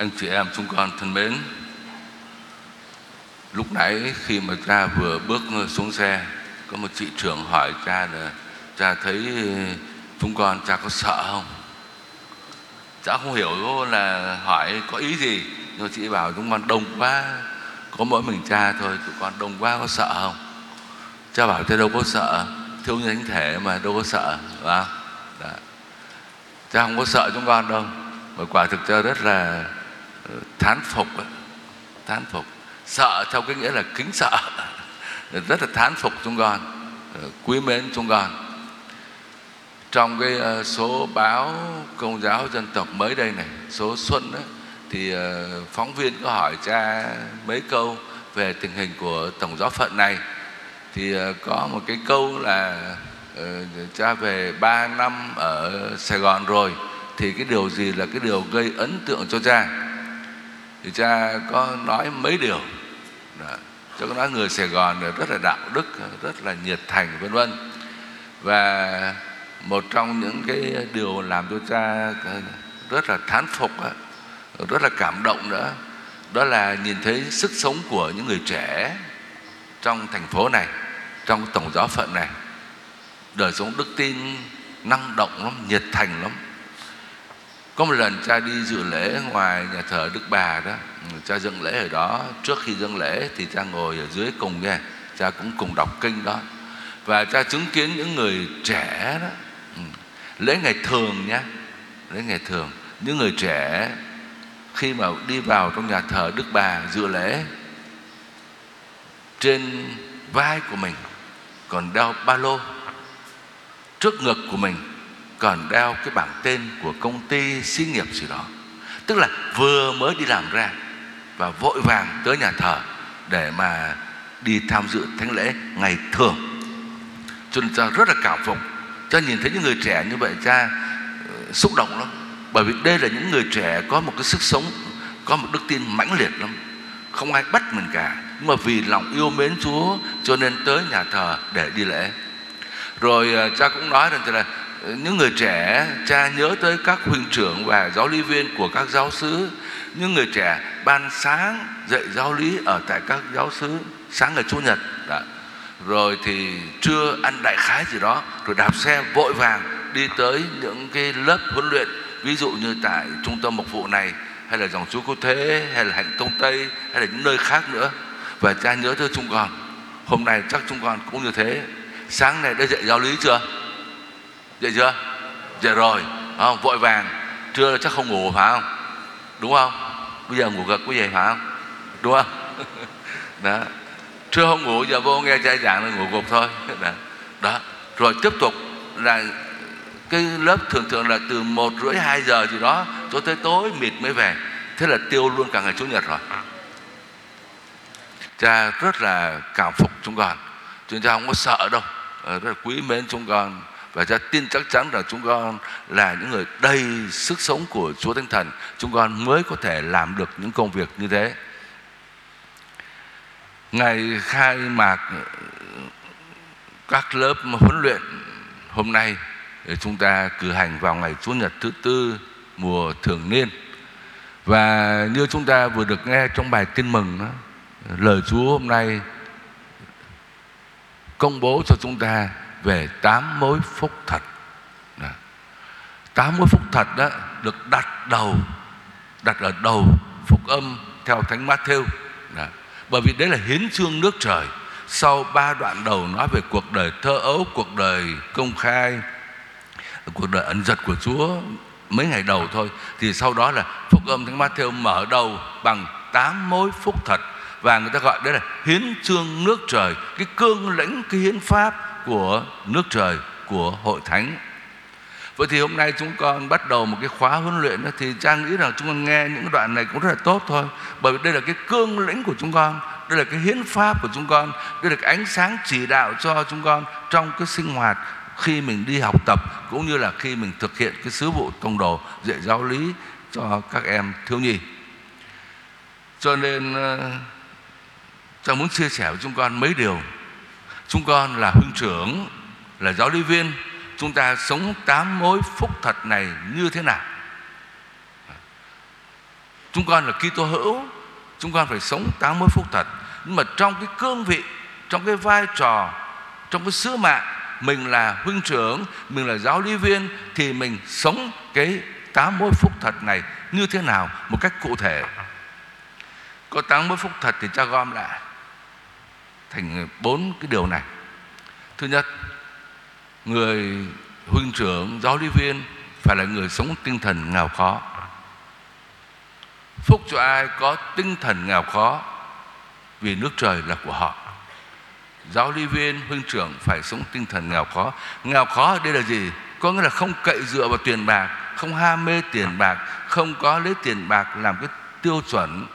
anh chị em chúng con thân mến, lúc nãy khi mà cha vừa bước xuống xe, có một chị trưởng hỏi cha là, cha thấy ờ, chúng con cha có sợ không? Cha không hiểu là hỏi có ý gì, nhưng chị bảo chúng con đông quá, có mỗi mình cha thôi, tụi con đông quá có sợ không? Cha bảo cha đâu có sợ, thiếu như thánh thể mà đâu có sợ phải không? Đó. cha không có sợ chúng con đâu, mà quả thực cha rất là thán phục thán phục. Sợ theo cái nghĩa là kính sợ. Rất là thán phục chúng con ờ, quý mến chúng con. Trong cái ờ, số báo công giáo dân tộc mới đây này số xuân đó, thì ờ, phóng viên có hỏi cha mấy câu về tình hình của tổng giáo phận này. Thì có một cái câu là cha về 3 năm ở Sài Gòn rồi thì cái điều gì là cái điều gây ấn tượng cho cha? Thì cha có nói mấy điều. Đó. cha có nói người Sài Gòn rất là đạo đức, rất là nhiệt thành, vân vân. Và một trong những cái điều làm cho cha rất là thán phục rất là cảm động nữa, đó là nhìn thấy sức sống của những người trẻ trong thành phố này, trong tổng giáo phận này. Đời sống đức tin năng động lắm, nhiệt thành lắm có một lần cha đi dự lễ ngoài nhà thờ Đức Bà đó, cha dâng lễ ở đó. Trước khi dâng lễ thì cha ngồi ở dưới cùng nghe cha cũng cùng đọc kinh đó. Và cha chứng kiến những người trẻ đó ừ, lễ ngày thường nhé lễ ngày thường. Những người trẻ khi mà đi vào trong nhà thờ Đức Bà dự lễ, trên vai của mình còn đeo ba lô, trước ngực của mình còn đeo cái bảng tên của công ty xí nghiệp gì đó. Tức là vừa mới đi làm ra và vội vàng tới nhà thờ để mà đi tham dự thánh lễ ngày thường. Cho nên cha rất là cảm phục. Cha nhìn thấy những người trẻ như vậy, cha ờ, xúc động lắm. Bởi vì đây là những người trẻ có một cái sức sống, có một đức tin mãnh liệt lắm. Không ai bắt mình cả. Nhưng mà vì lòng yêu mến Chúa cho nên tới nhà thờ để đi lễ. Rồi ờ, cha cũng nói rằng là những người trẻ, cha nhớ tới các huynh trưởng và giáo lý viên của các giáo sứ. Những người trẻ ban sáng, dạy giáo lý ở tại các giáo sứ. Sáng ngày chủ nhật đã. rồi thì trưa ăn đại khái gì đó, rồi đạp xe vội vàng đi tới những cái lớp huấn luyện, ví dụ như tại trung tâm mục vụ này, hay là dòng chú cô thế, hay là hạnh tông tây, hay là những nơi khác nữa. Và cha nhớ tới chúng con. Hôm nay chắc chúng con cũng như thế. Sáng nay đã dạy giáo lý chưa? Dậy chưa? Dậy rồi. Không? Vội vàng. Trưa chắc không ngủ phải không? Đúng không? Bây giờ ngủ gật quý vị phải không? Đúng không? Đó. Trưa không ngủ, giờ vô nghe trai giảng là ngủ gục thôi. Đó. đó. Rồi tiếp tục là cái lớp thường thường là từ một rưỡi hai giờ gì đó cho tới tối mịt mới về. Thế là tiêu luôn cả ngày chủ nhật rồi. Cha rất là cảm phục chúng con. Chúng cha không có sợ đâu. Ờ, rất là quý mến chúng con và cha tin chắc chắn rằng chúng con là những người đầy sức sống của Chúa Thánh Thần chúng con mới có thể làm được những công việc như thế. Ngày khai mạc các lớp huấn luyện hôm nay chúng ta cử hành vào ngày Chủ nhật thứ tư mùa thường niên. Và như chúng ta vừa được nghe trong bài tin mừng đó, lời Chúa hôm nay công bố cho chúng ta về tám mối phúc thật. Tám mối phúc thật đó được đặt đầu, đặt ở đầu phúc âm theo thánh Matthew. Bởi vì đấy là hiến chương nước trời. Sau ba đoạn đầu nói về cuộc đời thơ ấu, cuộc đời công khai, cuộc đời ẩn giật của Chúa mấy ngày đầu thôi, thì sau đó là phúc âm thánh Matthew mở đầu bằng tám mối phúc thật. Và người ta gọi đấy là hiến chương nước trời, cái cương lĩnh cái hiến pháp của nước trời của hội thánh Vậy thì hôm nay chúng con bắt đầu một cái khóa huấn luyện đó, thì Trang nghĩ rằng chúng con nghe những đoạn này cũng rất là tốt thôi. Bởi vì đây là cái cương lĩnh của chúng con, đây là cái hiến pháp của chúng con, đây là cái ánh sáng chỉ đạo cho chúng con trong cái sinh hoạt khi mình đi học tập cũng như là khi mình thực hiện cái sứ vụ tông đồ dạy giáo lý cho các em thiếu nhi. Cho nên ờ, Trang muốn chia sẻ với chúng con mấy điều chúng con là huynh trưởng, là giáo lý viên. Chúng ta sống tám mối phúc thật này như thế nào? Chúng con là Kitô hữu, chúng con phải sống tám mối phúc thật. Nhưng mà trong cái cương vị, trong cái vai trò, trong cái sứ mạng, mình là huynh trưởng, mình là giáo lý viên, thì mình sống cái tám mối phúc thật này như thế nào? Một cách cụ thể. Có tám mối phúc thật thì cha gom lại thành bốn cái điều này. Thứ nhất, người huynh trưởng, giáo lý viên phải là người sống tinh thần nghèo khó. Phúc cho ai có tinh thần nghèo khó vì nước trời là của họ. Giáo lý viên, huynh trưởng phải sống tinh thần nghèo khó. Nghèo khó ở đây là gì? Có nghĩa là không cậy dựa vào tiền bạc, không ham mê tiền bạc, không có lấy tiền bạc làm cái tiêu chuẩn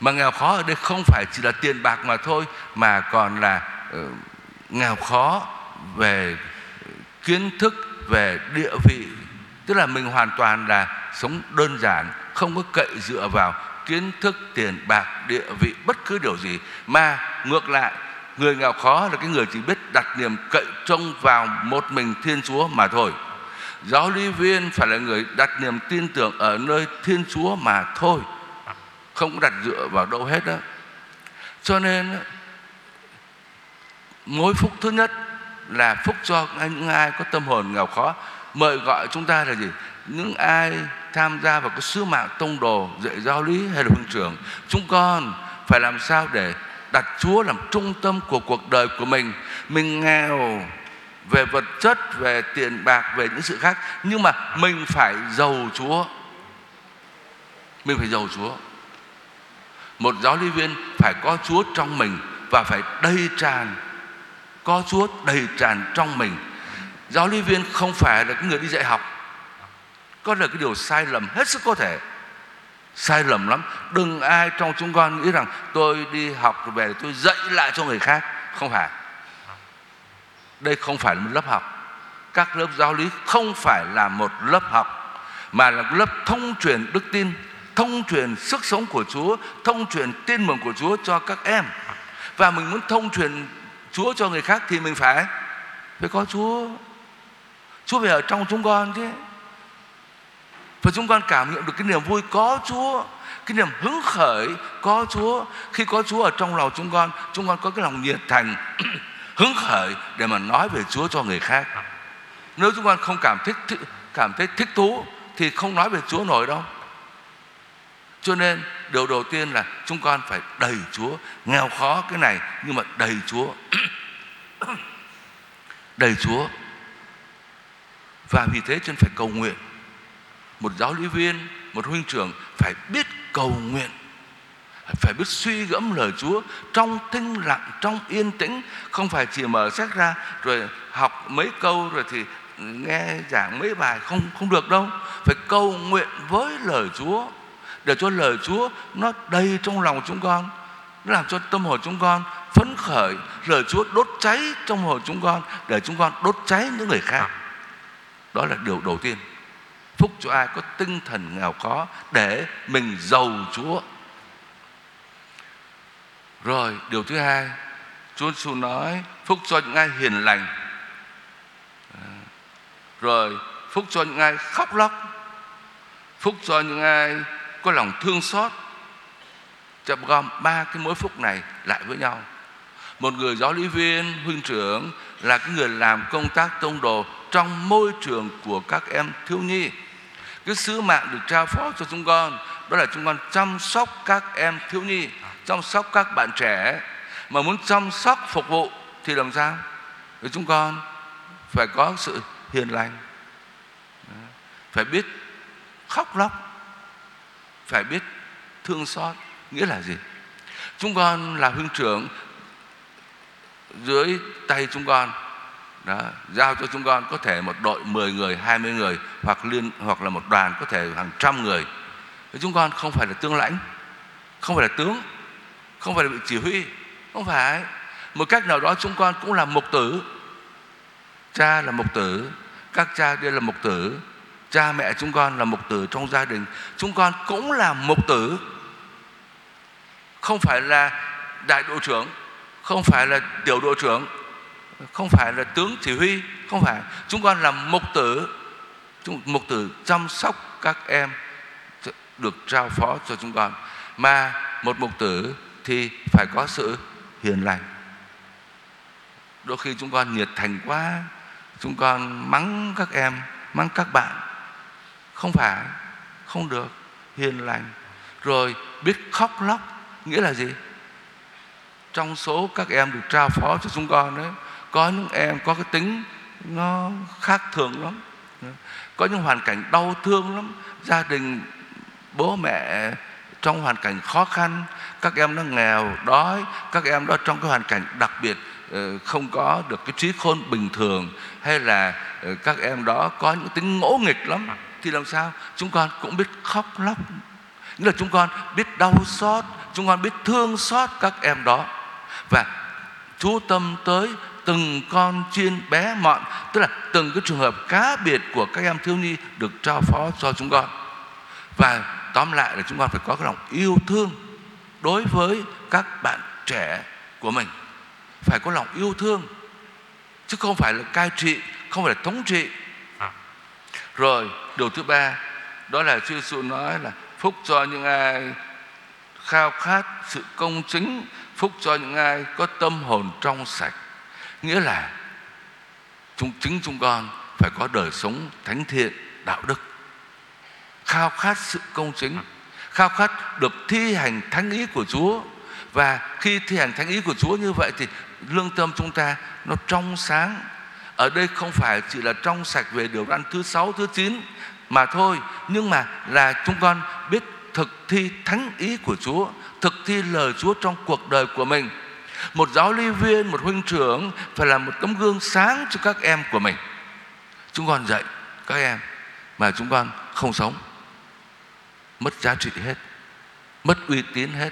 mà nghèo khó ở đây không phải chỉ là tiền bạc mà thôi mà còn là uh, nghèo khó về kiến thức về địa vị. Tức là mình hoàn toàn là sống đơn giản không có cậy dựa vào kiến thức tiền bạc địa vị bất cứ điều gì. Mà ngược lại người nghèo khó là cái người chỉ biết đặt niềm cậy trông vào một mình thiên chúa mà thôi. Giáo lý viên phải là người đặt niềm tin tưởng ở nơi thiên chúa mà thôi không đặt dựa vào đâu hết đó. Cho nên mối phúc thứ nhất là phúc cho những ai có tâm hồn nghèo khó. Mời gọi chúng ta là gì? Những ai tham gia vào cái sứ mạng tông đồ, dạy giáo lý hay là huynh trưởng chúng con phải làm sao để đặt Chúa làm trung tâm của cuộc đời của mình. Mình nghèo về vật chất, về tiền bạc, về những sự khác, nhưng mà mình phải giàu Chúa. Mình phải giàu Chúa một giáo lý viên phải có Chúa trong mình và phải đầy tràn, có Chúa đầy tràn trong mình. Giáo lý viên không phải là cái người đi dạy học. Có là cái điều sai lầm hết sức có thể. Sai lầm lắm. Đừng ai trong chúng con nghĩ rằng tôi đi học rồi về tôi dạy lại cho người khác. Không phải. Đây không phải là một lớp học. Các lớp giáo lý không phải là một lớp học, mà là một lớp thông truyền đức tin thông truyền sức sống của Chúa, thông truyền tin mừng của Chúa cho các em. Và mình muốn thông truyền Chúa cho người khác thì mình phải phải có Chúa. Chúa phải ở trong chúng con chứ. Và chúng con cảm nhận được cái niềm vui có Chúa, cái niềm hứng khởi có Chúa. Khi có Chúa ở trong lòng chúng con chúng con có cái lòng nhiệt thành, hứng khởi để mà nói về Chúa cho người khác. Nếu chúng con không cảm thích cảm thấy thích thú thì không nói về Chúa nổi đâu cho nên, điều đầu tiên là chúng con phải đầy Chúa. Nghèo khó cái này, nhưng mà đầy Chúa. Đầy Chúa. Và vì thế chân phải cầu nguyện. Một giáo lý viên, một huynh trưởng phải biết cầu nguyện. Phải biết suy gẫm lời Chúa trong thinh lặng, trong yên tĩnh. Không phải chỉ mở sách ra, rồi học mấy câu, rồi thì nghe giảng mấy bài. Không không được đâu. Phải cầu nguyện với lời Chúa để cho lời Chúa, nó đầy trong lòng chúng con, nó làm cho tâm hồn chúng con phấn khởi. Lời Chúa đốt cháy trong hồn chúng con, để chúng con đốt cháy những người khác. Đó là điều đầu tiên. Phúc cho ai có tinh thần nghèo khó để mình giàu Chúa. Rồi, điều thứ hai, Chúa Giêsu nói, phúc cho những ai hiền lành. À, rồi, phúc cho những ai khóc lóc. Phúc cho những ai có lòng thương xót. Chập gom ba cái mối phúc này lại với nhau. Một người giáo lý viên, huynh trưởng là cái người làm công tác tông đồ trong môi trường của các em thiếu nhi. Cái sứ mạng được trao phó cho chúng con, đó là chúng con chăm sóc các em thiếu nhi, chăm sóc các bạn trẻ. Mà muốn chăm sóc, phục vụ thì làm sao? Thì chúng con phải có sự hiền lành. Phải biết khóc lóc phải biết thương xót nghĩa là gì chúng con là huynh trưởng dưới tay chúng con đó, giao cho chúng con có thể một đội 10 người, 20 người hoặc liên hoặc là một đoàn có thể hàng trăm người. Chúng con không phải là tướng lãnh, không phải là tướng, không phải là bị chỉ huy, không phải. Một cách nào đó chúng con cũng là mục tử. Cha là mục tử, các cha đều là mục tử, cha mẹ chúng con là mục tử trong gia đình, chúng con cũng là mục tử. Không phải là đại đội trưởng, không phải là tiểu đội trưởng, không phải là tướng chỉ huy không phải. Chúng con là mục tử. Chúng mục tử chăm sóc các em được trao phó cho chúng con. Mà một mục tử thì phải có sự hiền lành. Đôi khi chúng con nhiệt thành quá chúng con mắng các em mắng các bạn không phải, không được. Hiền lành. Rồi biết khóc lóc, nghĩa là gì? Trong số các em được trao phó cho chúng con đấy, có những em có cái tính nó khác thường lắm. Có những hoàn cảnh đau thương lắm. Gia đình, bố mẹ trong hoàn cảnh khó khăn, các em nó nghèo, đói, các em đó trong cái hoàn cảnh đặc biệt ờ, không có được cái trí khôn bình thường. Hay là ờ, các em đó có những tính ngỗ nghịch lắm thì làm sao? Chúng con cũng biết khóc lóc. Nghĩa là chúng con biết đau xót, chúng con biết thương xót các em đó. Và chú tâm tới từng con chiên bé mọn, tức là từng cái trường hợp cá biệt của các em thiếu nhi được trao phó cho chúng con. Và tóm lại là chúng con phải có cái lòng yêu thương đối với các bạn trẻ của mình. Phải có lòng yêu thương, chứ không phải là cai trị, không phải là thống trị rồi, điều thứ ba, đó là Chúa Giêsu nói là phúc cho những ai khao khát sự công chính, phúc cho những ai có tâm hồn trong sạch. Nghĩa là chúng, chính chúng con phải có đời sống thánh thiện, đạo đức. Khao khát sự công chính, khao khát được thi hành thánh ý của Chúa. Và khi thi hành thánh ý của Chúa như vậy thì lương tâm chúng ta nó trong sáng ở đây không phải chỉ là trong sạch về điều răn thứ sáu, thứ chín mà thôi. Nhưng mà là chúng con biết thực thi thánh ý của Chúa, thực thi lời Chúa trong cuộc đời của mình. Một giáo lý viên, một huynh trưởng phải là một tấm gương sáng cho các em của mình. Chúng con dạy các em mà chúng con không sống. Mất giá trị hết, mất uy tín hết.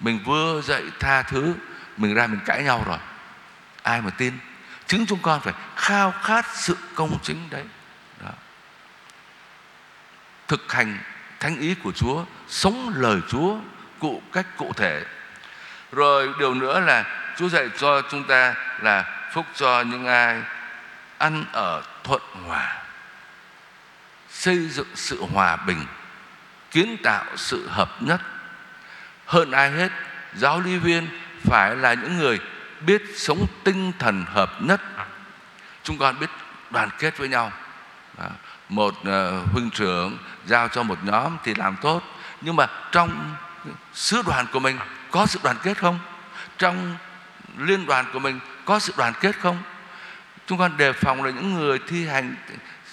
Mình vừa dạy tha thứ, mình ra mình cãi nhau rồi. Ai mà tin? Chính chúng con phải khao khát sự công chính đấy. Đó. thực hành thánh ý của Chúa, sống lời Chúa, cụ cách cụ thể. Rồi điều nữa là Chúa dạy cho chúng ta là phúc cho những ai ăn ở thuận hòa, xây dựng sự hòa bình, kiến tạo sự hợp nhất. Hơn ai hết, giáo lý viên phải là những người biết sống tinh thần hợp nhất. Chúng con biết đoàn kết với nhau. Một ờ, huynh trưởng giao cho một nhóm thì làm tốt. Nhưng mà trong sứ đoàn của mình có sự đoàn kết không? Trong liên đoàn của mình có sự đoàn kết không? Chúng con đề phòng là những người thi hành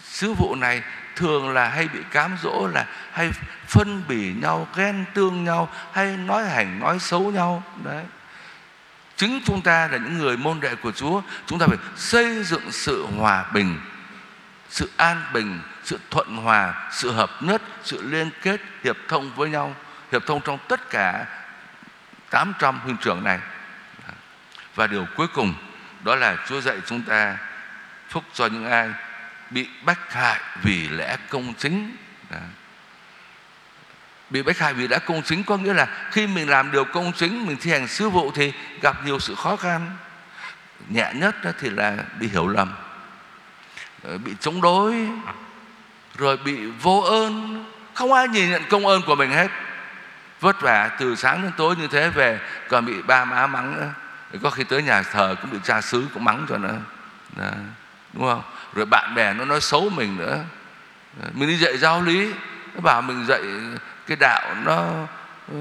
sứ vụ này thường là hay bị cám dỗ, là hay phân bỉ nhau, ghen tương nhau, hay nói hành, nói xấu nhau. Đấy chính chúng ta là những người môn đệ của Chúa, chúng ta phải xây dựng sự hòa bình, sự an bình, sự thuận hòa, sự hợp nhất, sự liên kết, hiệp thông với nhau, hiệp thông trong tất cả 800 huynh trưởng này và điều cuối cùng, đó là Chúa dạy chúng ta phúc cho những ai bị bách hại vì lẽ công chính Đó bị bách hại vì đã công chính có nghĩa là khi mình làm điều công chính mình thi hành sứ vụ thì gặp nhiều sự khó khăn. Nhẹ nhất thì là bị hiểu lầm bị chống đối, rồi bị vô ơn. Không ai nhìn nhận công ơn của mình hết. Vất vả từ sáng đến tối như thế về, còn bị ba má mắng nữa có khi tới nhà thờ cũng bị cha xứ cũng mắng cho nữa. Đó. đúng không? Rồi bạn bè nó nói xấu mình nữa. Mình đi dạy giáo lý nó bảo mình dạy cái đạo nó ừ,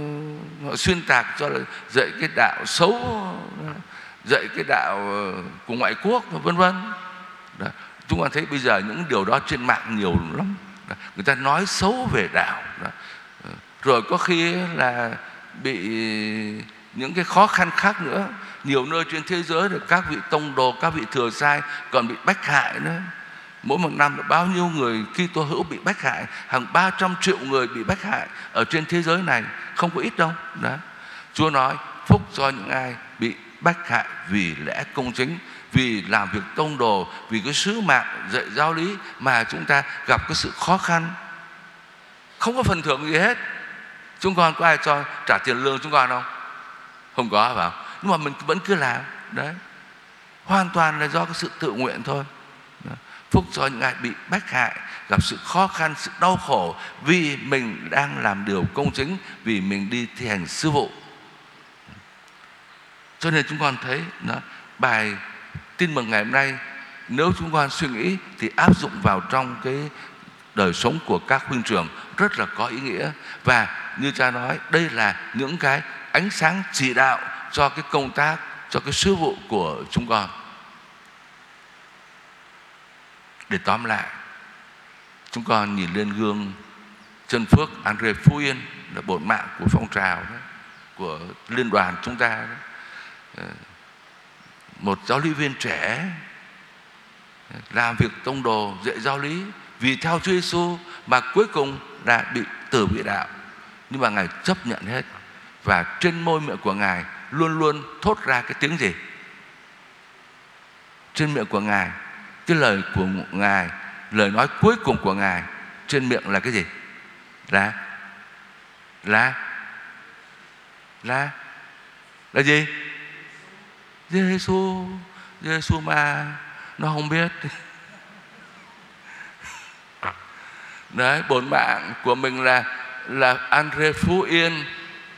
họ xuyên tạc cho là dạy cái đạo xấu, dạy cái đạo ờ, của ngoại quốc, vân vân. Chúng ta thấy bây giờ những điều đó trên mạng nhiều lắm. Người ta nói xấu về đạo. Ờ, rồi có khi là bị những cái khó khăn khác nữa. Nhiều nơi trên thế giới thì các vị tông đồ, các vị thừa sai còn bị bách hại nữa mỗi một năm là bao nhiêu người khi tôi hữu bị bách hại, hàng 300 triệu người bị bách hại ở trên thế giới này, không có ít đâu. Đó. Chúa nói, phúc cho những ai bị bách hại vì lẽ công chính, vì làm việc tông đồ, vì cái sứ mạng dạy giáo lý mà chúng ta gặp cái sự khó khăn. Không có phần thưởng gì hết. Chúng con có ai cho trả tiền lương chúng con không? Không có, phải không? Nhưng mà mình vẫn cứ làm. Đấy. Hoàn toàn là do cái sự tự nguyện thôi phúc cho những ai bị bách hại, gặp sự khó khăn, sự đau khổ vì mình đang làm điều công chính, vì mình đi thi hành sứ vụ. Cho nên chúng con thấy, nó, bài tin mừng ngày hôm nay, nếu chúng con suy nghĩ thì áp dụng vào trong cái đời sống của các huynh trưởng rất là có ý nghĩa. Và như cha nói, đây là những cái ánh sáng chỉ đạo cho cái công tác, cho cái sứ vụ của chúng con. Để tóm lại chúng con nhìn lên gương chân phước Andre Phú Yên là bổn mạng của phong trào đó, của liên đoàn chúng ta đó. Ờ, một giáo lý viên trẻ làm việc tông đồ dạy giáo lý. Vì theo Chúa Giêsu mà cuối cùng đã bị tử bị đạo. Nhưng mà ngài chấp nhận hết. Và trên môi miệng của ngài luôn luôn thốt ra cái tiếng gì? Trên miệng của ngài cái lời của ngài, lời nói cuối cùng của ngài trên miệng là cái gì? Là là là là gì? Giêsu Giêsu mà nó không biết. Đấy, bổn mạng của mình là là Andre Phú Yên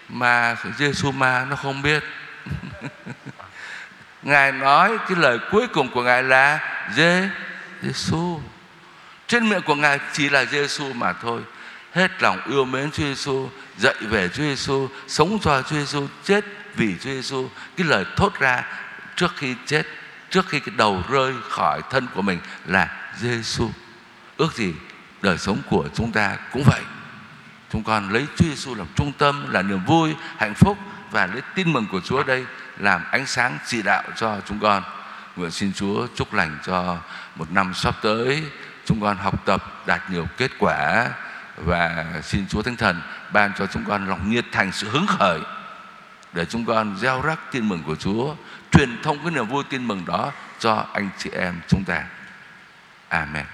mà Giêsu mà nó không biết. Ngài nói cái lời cuối cùng của ngài là Giê Giêsu trên miệng của ngài chỉ là Giêsu mà thôi. Hết lòng yêu mến Chúa Giêsu dạy về Chúa Giêsu sống cho Chúa Giêsu chết vì Chúa Giêsu cái lời thốt ra trước khi chết, trước khi cái đầu rơi khỏi thân của mình là Giêsu ước gì đời sống của chúng ta cũng vậy. Chúng con lấy Chúa Giêsu làm trung tâm, là niềm vui, hạnh phúc và lấy tin mừng của Chúa đây làm ánh sáng chỉ đạo cho chúng con nguyện xin Chúa chúc lành cho một năm sắp tới, chúng con học tập, đạt nhiều kết quả và xin Chúa Thánh Thần ban cho chúng con lòng nhiệt thành sự hứng khởi để chúng con gieo rắc tin mừng của Chúa, truyền thông cái niềm vui tin mừng đó cho anh chị em chúng ta. Amen.